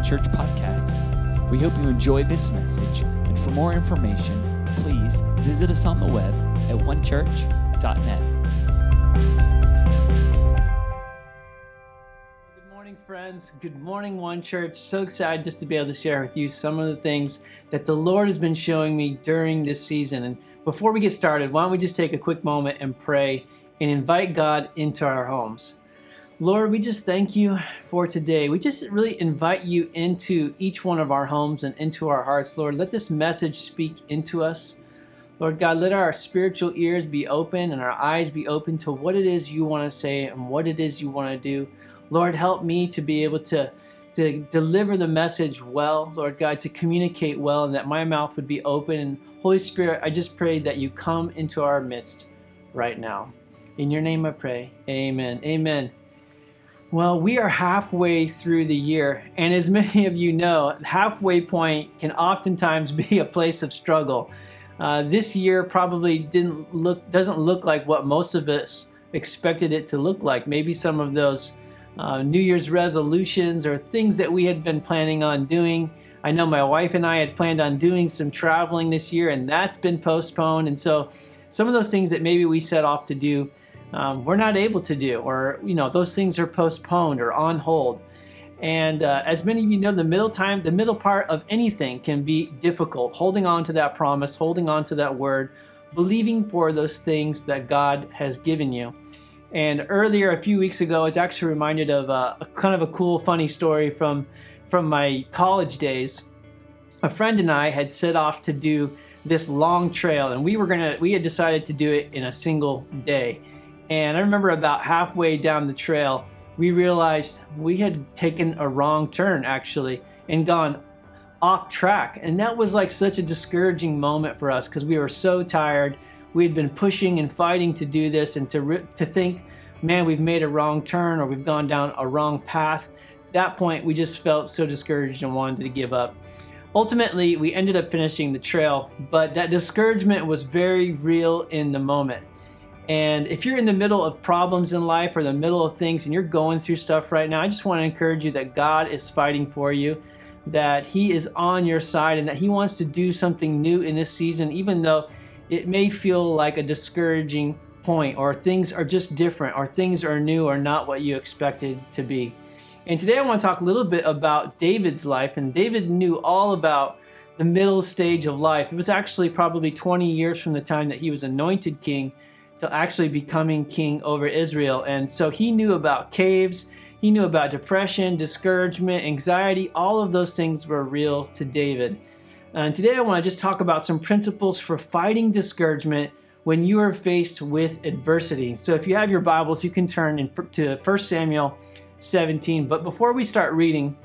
One Church podcast. We hope you enjoy this message, and for more information, please visit us on the web at onechurch.net. Good morning, friends. Good morning, One Church. So excited just to be able to share with you some of the things that the Lord has been showing me during this season. And before we get started, why don't we just take a quick moment and pray and invite God into our homes? Lord, we just thank you for today. We just really invite you into each one of our homes and into our hearts, Lord. Let this message speak into us. Lord God, let our spiritual ears be open and our eyes be open to what it is you want to say and what it is you want to do. Lord, help me to be able to, to deliver the message well, Lord God, to communicate well, and that my mouth would be open. And Holy Spirit, I just pray that you come into our midst right now. In your name I pray. Amen. Amen. Well, we are halfway through the year, and as many of you know, halfway point can oftentimes be a place of struggle. Uh, this year probably didn't look doesn't look like what most of us expected it to look like. Maybe some of those uh, New Year's resolutions or things that we had been planning on doing. I know my wife and I had planned on doing some traveling this year, and that's been postponed. And so, some of those things that maybe we set off to do um, we're not able to do, or you know, those things are postponed or on hold. And uh, as many of you know, the middle time, the middle part of anything can be difficult. Holding on to that promise, holding on to that word, believing for those things that God has given you. And earlier, a few weeks ago, I was actually reminded of a, a kind of a cool, funny story from from my college days. A friend and I had set off to do this long trail, and we were gonna we had decided to do it in a single day. And I remember about halfway down the trail, we realized we had taken a wrong turn actually and gone off track. And that was like such a discouraging moment for us because we were so tired. We had been pushing and fighting to do this and to, re- to think, man, we've made a wrong turn or we've gone down a wrong path. At that point, we just felt so discouraged and wanted to give up. Ultimately, we ended up finishing the trail, but that discouragement was very real in the moment. And if you're in the middle of problems in life or the middle of things and you're going through stuff right now, I just want to encourage you that God is fighting for you, that He is on your side, and that He wants to do something new in this season, even though it may feel like a discouraging point or things are just different or things are new or not what you expected to be. And today I want to talk a little bit about David's life. And David knew all about the middle stage of life. It was actually probably 20 years from the time that he was anointed king to actually becoming king over Israel. And so he knew about caves, he knew about depression, discouragement, anxiety. All of those things were real to David. And today I want to just talk about some principles for fighting discouragement when you are faced with adversity. So if you have your Bibles, you can turn to 1 Samuel 17. But before we start reading,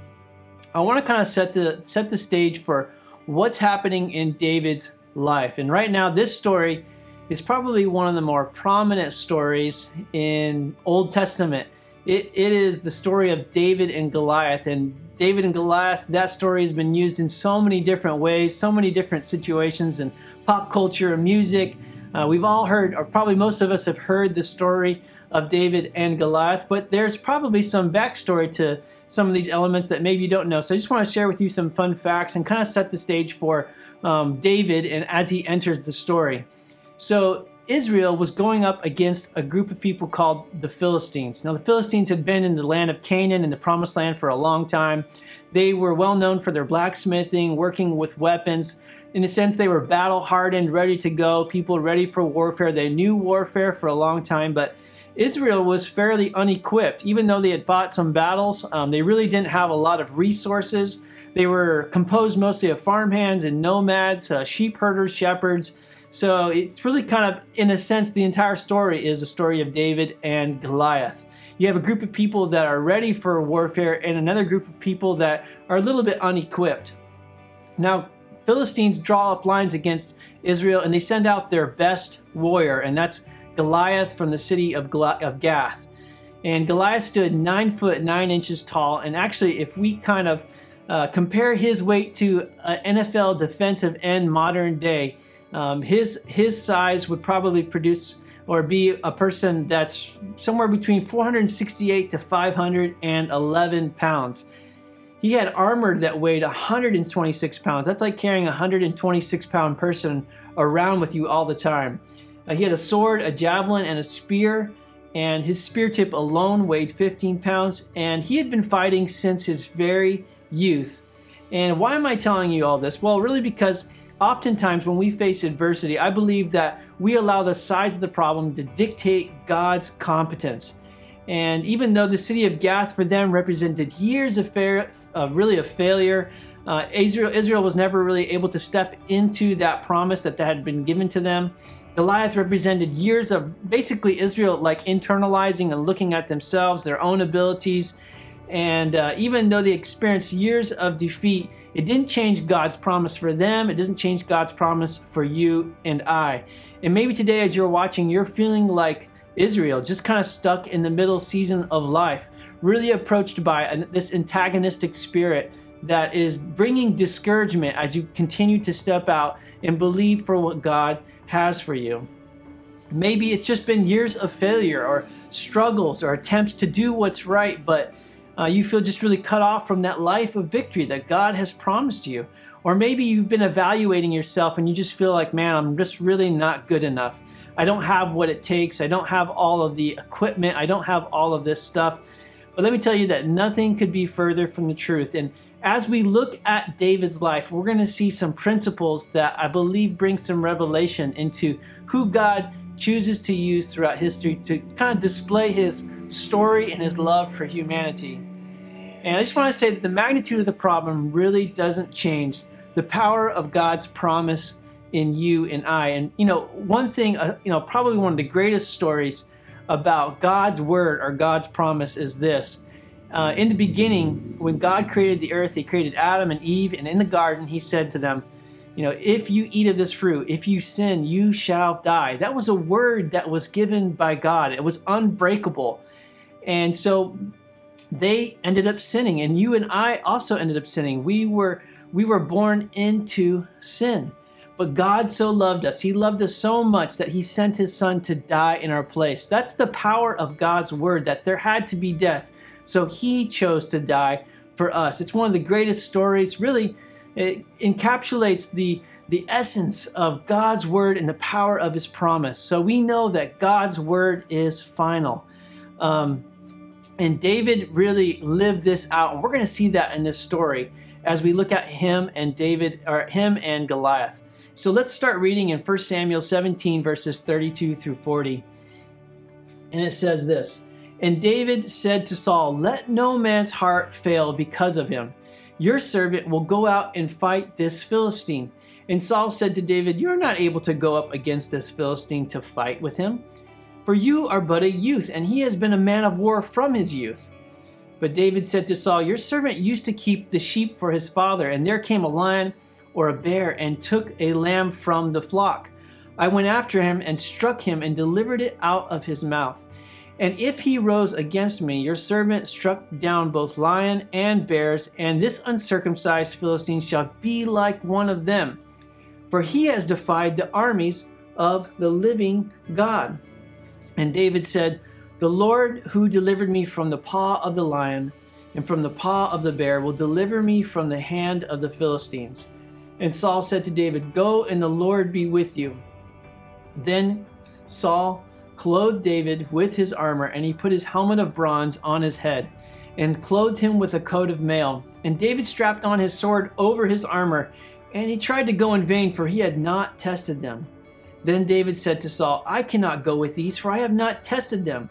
I want to kind of set the set the stage for what's happening in David's life. And right now this story it's probably one of the more prominent stories in Old Testament. It, it is the story of David and Goliath. And David and Goliath, that story has been used in so many different ways, so many different situations in pop culture and music. Uh, we've all heard, or probably most of us have heard the story of David and Goliath, but there's probably some backstory to some of these elements that maybe you don't know. So I just want to share with you some fun facts and kind of set the stage for um, David and as he enters the story. So Israel was going up against a group of people called the Philistines. Now, the Philistines had been in the land of Canaan, in the promised land, for a long time. They were well known for their blacksmithing, working with weapons. In a sense, they were battle hardened, ready to go, people ready for warfare. They knew warfare for a long time, but Israel was fairly unequipped. Even though they had fought some battles, um, they really didn't have a lot of resources. They were composed mostly of farmhands and nomads, uh, sheep herders, shepherds. So it's really kind of, in a sense, the entire story is a story of David and Goliath. You have a group of people that are ready for warfare and another group of people that are a little bit unequipped. Now, Philistines draw up lines against Israel and they send out their best warrior, and that's Goliath from the city of, of Gath. And Goliath stood nine foot nine inches tall. And actually, if we kind of uh, compare his weight to an NFL defensive end modern day, um, his his size would probably produce or be a person that's somewhere between 468 to 511 pounds. He had armor that weighed 126 pounds. That's like carrying a 126 pound person around with you all the time. Uh, he had a sword, a javelin, and a spear, and his spear tip alone weighed 15 pounds. And he had been fighting since his very youth. And why am I telling you all this? Well, really because oftentimes when we face adversity, I believe that we allow the size of the problem to dictate God's competence. And even though the city of Gath for them represented years of, uh, really a failure, uh, Israel, Israel was never really able to step into that promise that, that had been given to them. Goliath represented years of basically Israel like internalizing and looking at themselves, their own abilities. And uh, even though they experienced years of defeat, it didn't change God's promise for them. It doesn't change God's promise for you and I. And maybe today, as you're watching, you're feeling like Israel, just kind of stuck in the middle season of life, really approached by an, this antagonistic spirit that is bringing discouragement as you continue to step out and believe for what God has for you. Maybe it's just been years of failure or struggles or attempts to do what's right, but uh, you feel just really cut off from that life of victory that God has promised you. Or maybe you've been evaluating yourself and you just feel like, man, I'm just really not good enough. I don't have what it takes. I don't have all of the equipment. I don't have all of this stuff. But let me tell you that nothing could be further from the truth. And as we look at David's life, we're going to see some principles that I believe bring some revelation into who God chooses to use throughout history to kind of display his story and his love for humanity. And I just want to say that the magnitude of the problem really doesn't change the power of God's promise in you and I. And you know, one thing, uh, you know, probably one of the greatest stories about God's word or God's promise is this. Uh, in the beginning, when God created the earth, He created Adam and Eve, and in the garden, He said to them, You know, if you eat of this fruit, if you sin, you shall die. That was a word that was given by God, it was unbreakable. And so they ended up sinning, and you and I also ended up sinning. We were we were born into sin. But God so loved us. He loved us so much that He sent His Son to die in our place. That's the power of God's word, that there had to be death. So He chose to die for us. It's one of the greatest stories. Really, it encapsulates the, the essence of God's word and the power of His promise. So we know that God's word is final. Um, and David really lived this out. And we're going to see that in this story as we look at him and David, or him and Goliath. So let's start reading in 1 Samuel 17, verses 32 through 40. And it says this And David said to Saul, Let no man's heart fail because of him. Your servant will go out and fight this Philistine. And Saul said to David, You are not able to go up against this Philistine to fight with him, for you are but a youth, and he has been a man of war from his youth. But David said to Saul, Your servant used to keep the sheep for his father, and there came a lion or a bear and took a lamb from the flock. I went after him and struck him and delivered it out of his mouth. And if he rose against me, your servant struck down both lion and bears, and this uncircumcised Philistine shall be like one of them. For he has defied the armies of the living God. And David said, The Lord who delivered me from the paw of the lion and from the paw of the bear will deliver me from the hand of the Philistines. And Saul said to David, Go and the Lord be with you. Then Saul clothed David with his armor, and he put his helmet of bronze on his head, and clothed him with a coat of mail. And David strapped on his sword over his armor, and he tried to go in vain, for he had not tested them. Then David said to Saul, I cannot go with these, for I have not tested them.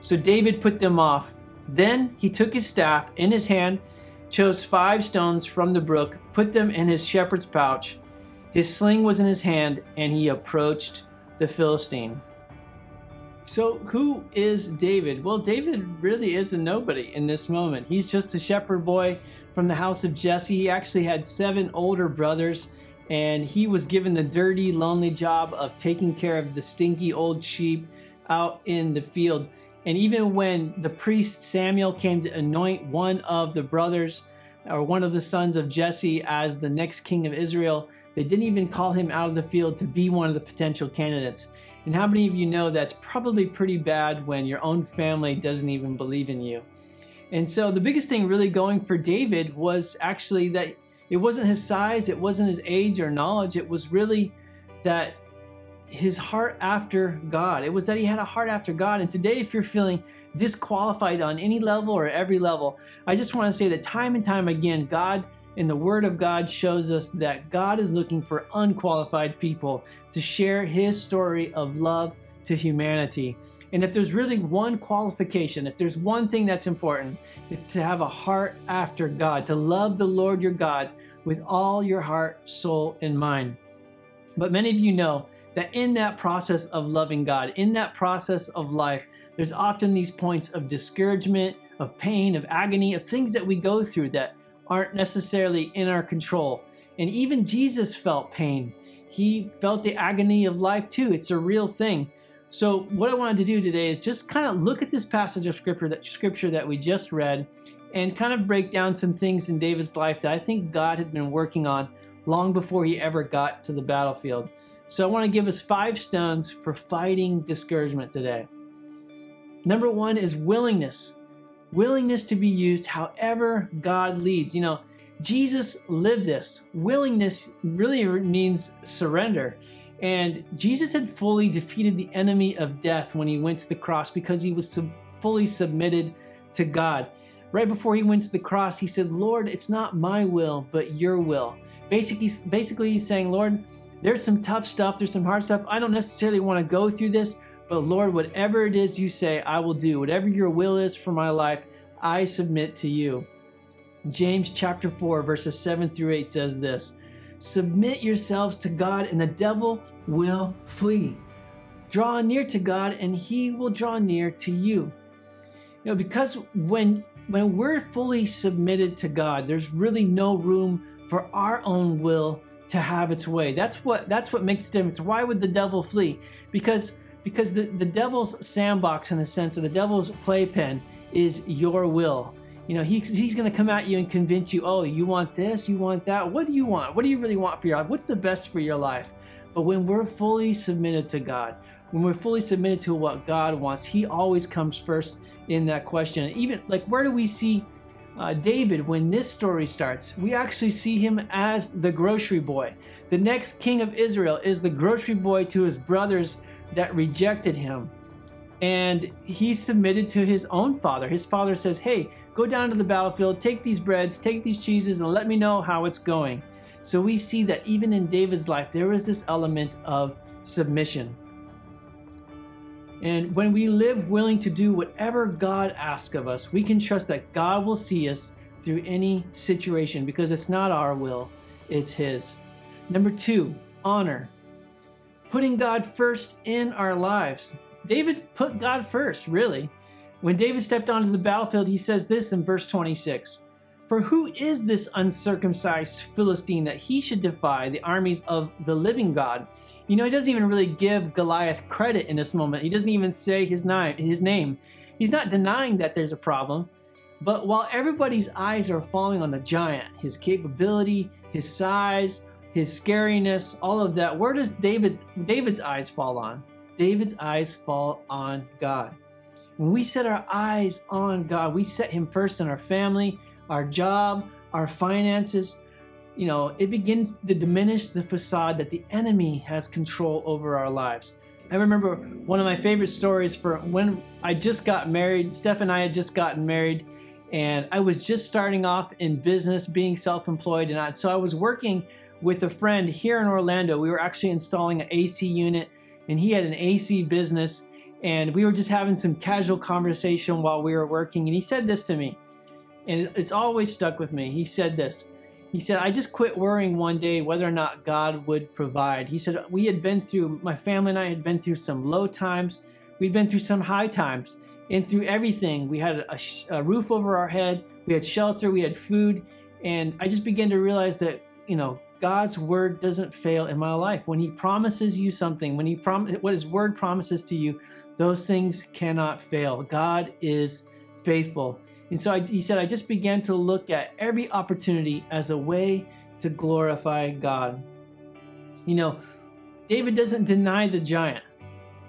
So David put them off. Then he took his staff in his hand chose five stones from the brook, put them in his shepherd's pouch. His sling was in his hand, and he approached the Philistine. So, who is David? Well, David really is a nobody in this moment. He's just a shepherd boy from the house of Jesse. He actually had seven older brothers, and he was given the dirty, lonely job of taking care of the stinky old sheep out in the field. And even when the priest Samuel came to anoint one of the brothers or one of the sons of Jesse as the next king of Israel, they didn't even call him out of the field to be one of the potential candidates. And how many of you know that's probably pretty bad when your own family doesn't even believe in you? And so the biggest thing really going for David was actually that it wasn't his size, it wasn't his age or knowledge, it was really that his heart after God. It was that he had a heart after God. And today, if you're feeling disqualified on any level or every level, I just want to say that time and time again, God in the Word of God shows us that God is looking for unqualified people to share his story of love to humanity. And if there's really one qualification, if there's one thing that's important, it's to have a heart after God, to love the Lord your God with all your heart, soul, and mind. But many of you know that in that process of loving God, in that process of life, there's often these points of discouragement, of pain, of agony, of things that we go through that aren't necessarily in our control. And even Jesus felt pain. He felt the agony of life too. It's a real thing. So what I wanted to do today is just kind of look at this passage of scripture that scripture that we just read and kind of break down some things in David's life that I think God had been working on long before he ever got to the battlefield. So I want to give us five stones for fighting discouragement today. Number 1 is willingness. Willingness to be used however God leads. You know, Jesus lived this. Willingness really means surrender. And Jesus had fully defeated the enemy of death when he went to the cross because he was sub- fully submitted to God. Right before he went to the cross, he said, Lord, it's not my will, but your will. Basically, basically he's saying, Lord, there's some tough stuff, there's some hard stuff. I don't necessarily want to go through this, but Lord, whatever it is you say, I will do. Whatever your will is for my life, I submit to you. James chapter 4, verses 7 through 8 says this Submit yourselves to God, and the devil will flee. Draw near to God, and he will draw near to you. You know, because when when we're fully submitted to God, there's really no room for our own will to have its way. That's what that's what makes the difference. Why would the devil flee? Because because the, the devil's sandbox in a sense, or the devil's playpen is your will. You know, he, he's going to come at you and convince you, oh, you want this, you want that. What do you want? What do you really want for your life? What's the best for your life? But when we're fully submitted to God, when we're fully submitted to what God wants, He always comes first in that question. Even like, where do we see uh, David when this story starts? We actually see him as the grocery boy. The next king of Israel is the grocery boy to his brothers that rejected him and he submitted to his own father. His father says, Hey, go down to the battlefield, take these breads, take these cheeses, and let me know how it's going. So we see that even in David's life, there is this element of submission. And when we live willing to do whatever God asks of us, we can trust that God will see us through any situation because it's not our will, it's His. Number two, honor. Putting God first in our lives. David put God first, really. When David stepped onto the battlefield, he says this in verse 26 For who is this uncircumcised Philistine that he should defy the armies of the living God? You know, he doesn't even really give Goliath credit in this moment. He doesn't even say his name. He's not denying that there's a problem. But while everybody's eyes are falling on the giant, his capability, his size, his scariness, all of that, where does David David's eyes fall on? David's eyes fall on God. When we set our eyes on God, we set Him first in our family, our job, our finances. You know, it begins to diminish the facade that the enemy has control over our lives. I remember one of my favorite stories for when I just got married. Steph and I had just gotten married, and I was just starting off in business, being self employed. And I, so I was working with a friend here in Orlando. We were actually installing an AC unit and he had an AC business. And we were just having some casual conversation while we were working. And he said this to me, and it's always stuck with me. He said this. He said, I just quit worrying one day whether or not God would provide. He said, We had been through, my family and I had been through some low times, we'd been through some high times, and through everything, we had a, a roof over our head, we had shelter, we had food. And I just began to realize that, you know, God's word doesn't fail in my life. When He promises you something, when He prom- what His word promises to you, those things cannot fail. God is faithful. And so I, he said, I just began to look at every opportunity as a way to glorify God. You know, David doesn't deny the giant.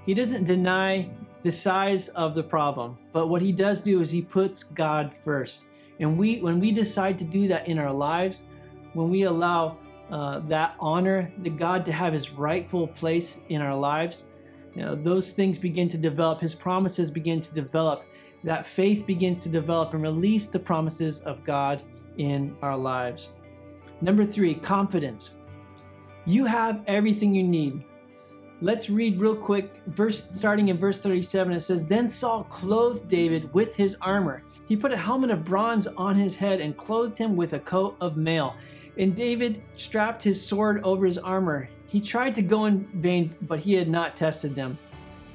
He doesn't deny the size of the problem. But what he does do is he puts God first. And we when we decide to do that in our lives, when we allow uh, that honor the God to have his rightful place in our lives, you know, those things begin to develop. His promises begin to develop. That faith begins to develop and release the promises of God in our lives. Number three, confidence. You have everything you need. Let's read real quick, verse starting in verse 37. It says, Then Saul clothed David with his armor. He put a helmet of bronze on his head and clothed him with a coat of mail. And David strapped his sword over his armor. He tried to go in vain, but he had not tested them.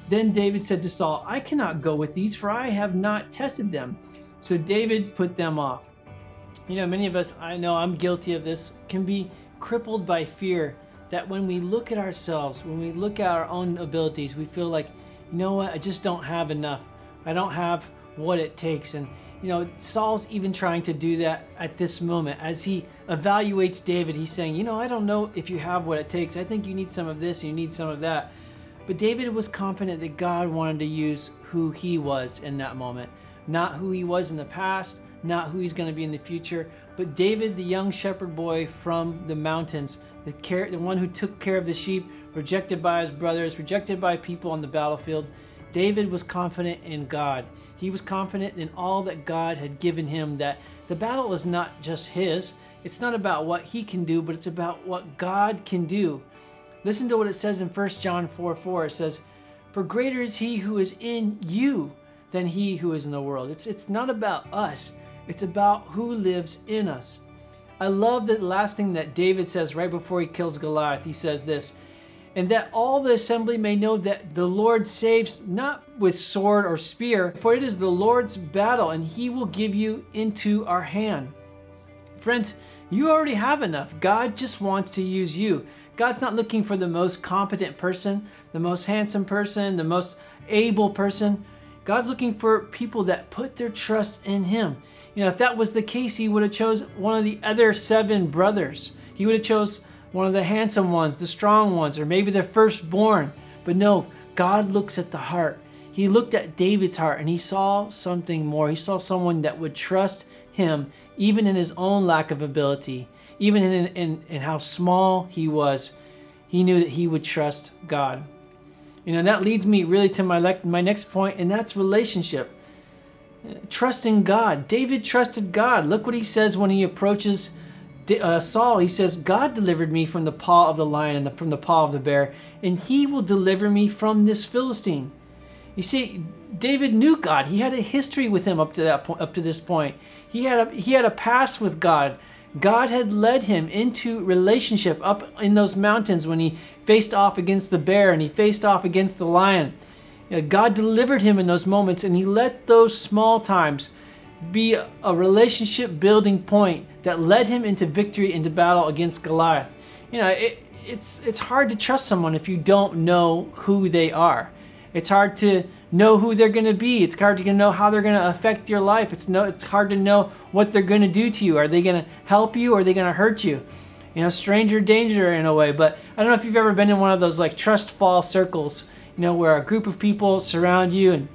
Then David said to Saul, I cannot go with these, for I have not tested them. So David put them off. You know, many of us, I know I'm guilty of this, can be crippled by fear that when we look at ourselves, when we look at our own abilities, we feel like, you know what, I just don't have enough. I don't have what it takes. And, you know, Saul's even trying to do that at this moment. As he evaluates David, he's saying, you know, I don't know if you have what it takes. I think you need some of this, you need some of that. But David was confident that God wanted to use who he was in that moment, not who he was in the past, not who he's going to be in the future, but David, the young shepherd boy from the mountains, the, care, the one who took care of the sheep, rejected by his brothers, rejected by people on the battlefield. David was confident in God. He was confident in all that God had given him, that the battle is not just his. It's not about what he can do, but it's about what God can do. Listen to what it says in 1 John 4 4. It says, For greater is he who is in you than he who is in the world. It's, it's not about us, it's about who lives in us. I love the last thing that David says right before he kills Goliath. He says this, and that all the assembly may know that the Lord saves not with sword or spear, for it is the Lord's battle, and he will give you into our hand. Friends, you already have enough. God just wants to use you. God's not looking for the most competent person, the most handsome person, the most able person. God's looking for people that put their trust in him. You know, if that was the case, he would have chose one of the other seven brothers. He would have chose one of the handsome ones, the strong ones, or maybe the firstborn. But no, God looks at the heart. He looked at David's heart and he saw something more. He saw someone that would trust him even in his own lack of ability, even in, in, in how small he was. He knew that he would trust God. You know, that leads me really to my, le- my next point, and that's relationship. Trusting God. David trusted God. Look what he says when he approaches uh, Saul. He says, God delivered me from the paw of the lion and the, from the paw of the bear, and he will deliver me from this Philistine. You see, David knew God. He had a history with him up to that point, up to this point. He had a, he had a past with God. God had led him into relationship up in those mountains when he faced off against the bear and he faced off against the lion. God delivered him in those moments and he let those small times be a relationship building point that led him into victory into battle against Goliath. You know, it, it's it's hard to trust someone if you don't know who they are. It's hard to know who they're going to be. It's hard to know how they're going to affect your life. It's no it's hard to know what they're going to do to you. Are they going to help you or are they going to hurt you? You know, stranger danger in a way. But I don't know if you've ever been in one of those like trust fall circles, you know, where a group of people surround you and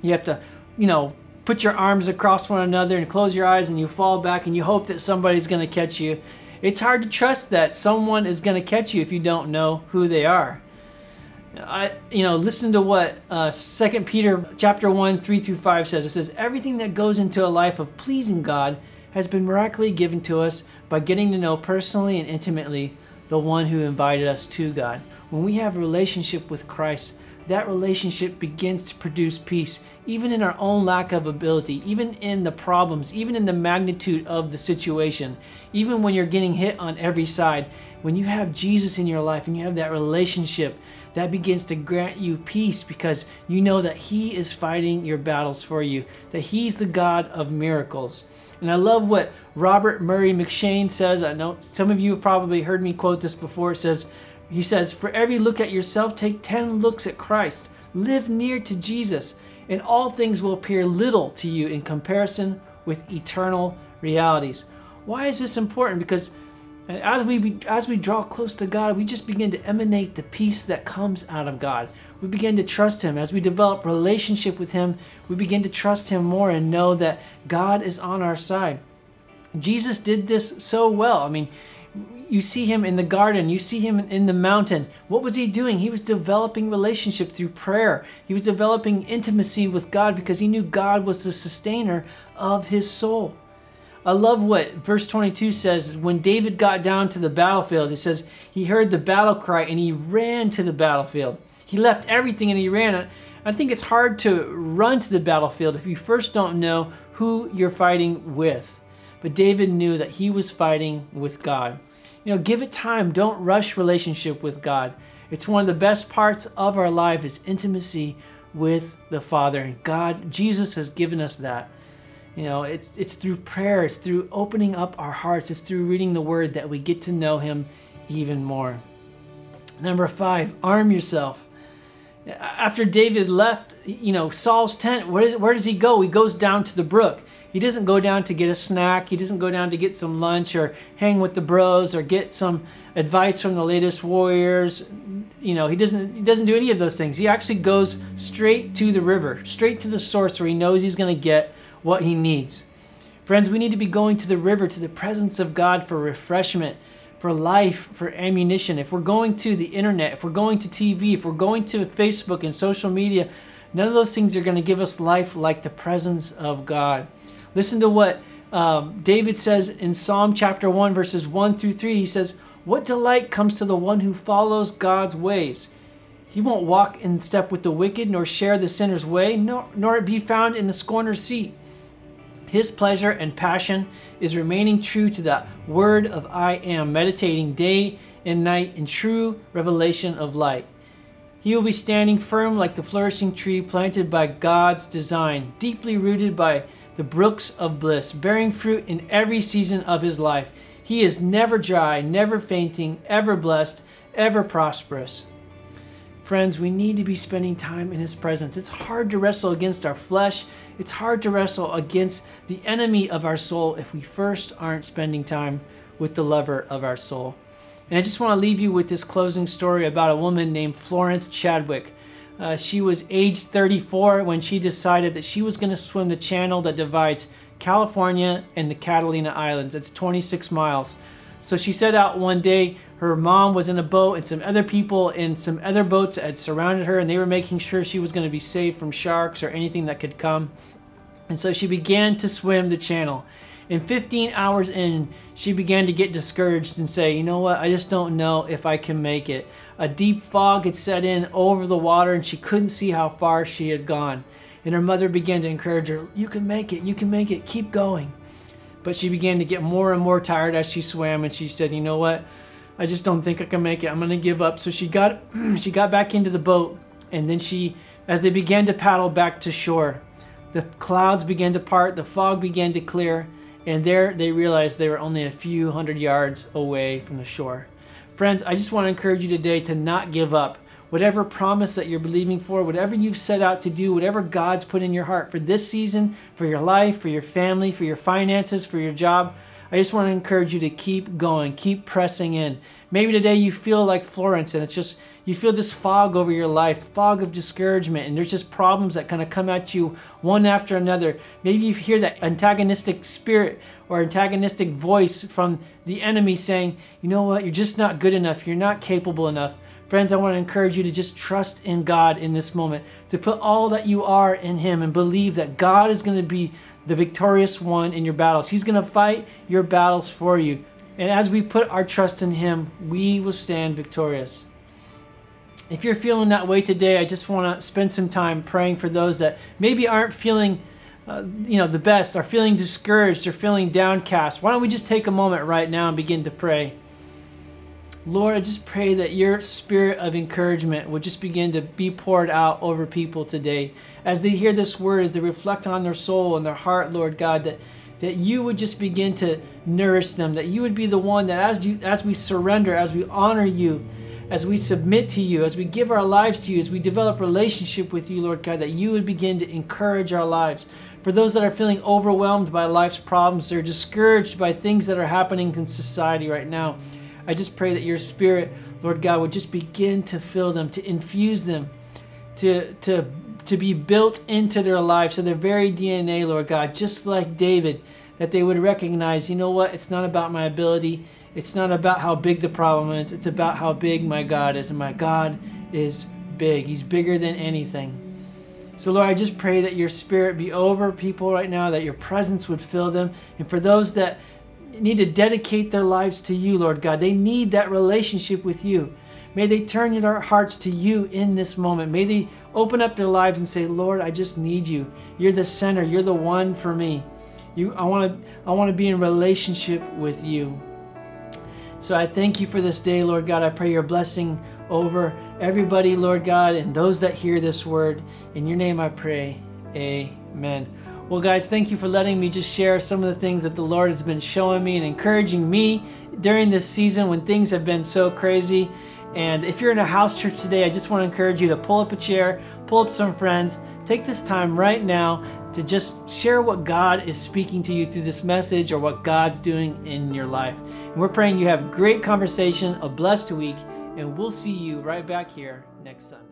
you have to, you know, put your arms across one another and close your eyes and you fall back and you hope that somebody's going to catch you. It's hard to trust that someone is going to catch you if you don't know who they are. I, you know, listen to what uh, Second Peter chapter one three through five says. It says everything that goes into a life of pleasing God has been miraculously given to us by getting to know personally and intimately the one who invited us to God. When we have a relationship with Christ, that relationship begins to produce peace, even in our own lack of ability, even in the problems, even in the magnitude of the situation, even when you're getting hit on every side. When you have Jesus in your life and you have that relationship, that begins to grant you peace because you know that He is fighting your battles for you, that He's the God of miracles. And I love what Robert Murray M'Cheyne says. I know some of you have probably heard me quote this before. It says, he says, For every look at yourself, take 10 looks at Christ. Live near to Jesus, and all things will appear little to you in comparison with eternal realities. Why is this important? Because And as we as we draw close to God, we just begin to emanate the peace that comes out of God. We begin to trust him as we develop relationship with him. We begin to trust him more and know that God is on our side. Jesus did this so well. I mean, you see him in the garden, you see him in the mountain. What was he doing? He was developing relationship through prayer. He was developing intimacy with God because he knew God was the sustainer of his soul. I love what verse 22 says. When David got down to the battlefield, it says he heard the battle cry and he ran to the battlefield. He left everything and he ran. I think it's hard to run to the battlefield if you first don't know who you're fighting with. But David knew that he was fighting with God. You know, give it time. Don't rush relationship with God. It's one of the best parts of our life is intimacy with the Father. And God, Jesus has given us that. You know, it's it's through prayer, it's through opening up our hearts, it's through reading the word that we get to know him even more. Number 5, arm yourself. After David left, you know, Saul's tent, where, is, where does he go? He goes down to the brook. He doesn't go down to get a snack. He doesn't go down to get some lunch or hang with the bros or get some advice from the latest warriors. You know, he doesn't he doesn't do any of those things. He actually goes straight to the river, straight to the source where he knows he's going to get what he needs. Friends, we need to be going to the river, to the presence of God for refreshment, for life, for ammunition. If we're going to the internet, if we're going to TV, if we're going to Facebook and social media, none of those things are going to give us life like the presence of God. Listen to what um, David says in Psalm chapter 1, verses 1 through 3. He says, What delight comes to the one who follows God's ways? He won't walk in step with the wicked, nor share the sinner's way, nor, nor be found in the scorner's seat. His pleasure and passion is remaining true to the word of I am, meditating day and night in true revelation of light. He will be standing firm like the flourishing tree planted by God's design, deeply rooted by the brooks of bliss, bearing fruit in every season of his life. He is never dry, never fainting, ever blessed, ever prosperous. Friends, we need to be spending time in His presence. It's hard to wrestle against our flesh. It's hard to wrestle against the enemy of our soul if we first aren't spending time with the lover of our soul. And I just want to leave you with this closing story about a woman named Florence Chadwick. Uh, she was age 34 when she decided that she was going to swim the channel that divides California and the Catalina Islands. It's 26 miles. So she set out one day. Her mom was in a boat, and some other people in some other boats had surrounded her, and they were making sure she was going to be safe from sharks or anything that could come. And so she began to swim the channel. In 15 hours in, she began to get discouraged and say, You know what? I just don't know if I can make it. A deep fog had set in over the water, and she couldn't see how far she had gone. And her mother began to encourage her, You can make it, you can make it, keep going. But she began to get more and more tired as she swam, and she said, You know what? I just don't think I can make it. I'm to give up. So she got, she got back into the boat, and then she, as they began to paddle back to shore, the clouds began to part, the fog began to clear, and there they realized they were only a few hundred yards away from the shore. Friends, I just want to encourage you today to not give up. Whatever promise that you're believing for, whatever you've set out to do, whatever God's put in your heart for this season, for your life, for your family, for your finances, for your job, I just want to encourage you to keep going, keep pressing in. Maybe today you feel like Florence and it's just you feel this fog over your life, fog of discouragement, and there's just problems that kind of come at you one after another. Maybe you hear that antagonistic spirit or antagonistic voice from the enemy saying, you know what, you're just not good enough, you're not capable enough. Friends, I want to encourage you to just trust in God in this moment, to put all that you are in Him and believe that God is going to be the victorious one in your battles. He's going to fight your battles for you. And as we put our trust in Him, we will stand victorious. If you're feeling that way today, I just want to spend some time praying for those that maybe aren't feeling, uh, you know, the best, are feeling discouraged, or feeling downcast. Why don't we just take a moment right now and begin to pray? Lord, I just pray that your spirit of encouragement would just begin to be poured out over people today as they hear this word, as they reflect on their soul and their heart, Lord God, that that you would just begin to nourish them, that you would be the one that as you as we surrender, as we honor you, as we submit to you, as we give our lives to you, as we develop relationship with you, Lord God, that you would begin to encourage our lives. For those that are feeling overwhelmed by life's problems, they're discouraged by things that are happening in society right now. I just pray that your spirit, Lord God, would just begin to fill them, to infuse them, to to to be built into their lives, to their very DNA, Lord God, just like David, that they would recognize, you know what, it's not about my ability, it's not about how big the problem is, it's about how big my God is. And my God is big, He's bigger than anything. So, Lord, I just pray that your spirit be over people right now, that your presence would fill them. And for those that need to dedicate their lives to you, Lord God, they need that relationship with you. May they turn their hearts to you in this moment. May they open up their lives and say, Lord, I just need you. You're the center. You're the one for me. You, I want to I want to be in relationship with you. So I thank you for this day, Lord God. I pray your blessing over everybody, Lord God, and those that hear this word. In your name I pray. Amen. Well, guys, thank you for letting me just share some of the things that the Lord has been showing me and encouraging me during this season when things have been so crazy. And if you're in a house church today, I just want to encourage you to pull up a chair, pull up some friends, take this time right now to just share what God is speaking to you through this message or what God's doing in your life. And we're praying you have great conversation, a blessed week, and we'll see you right back here next Sunday.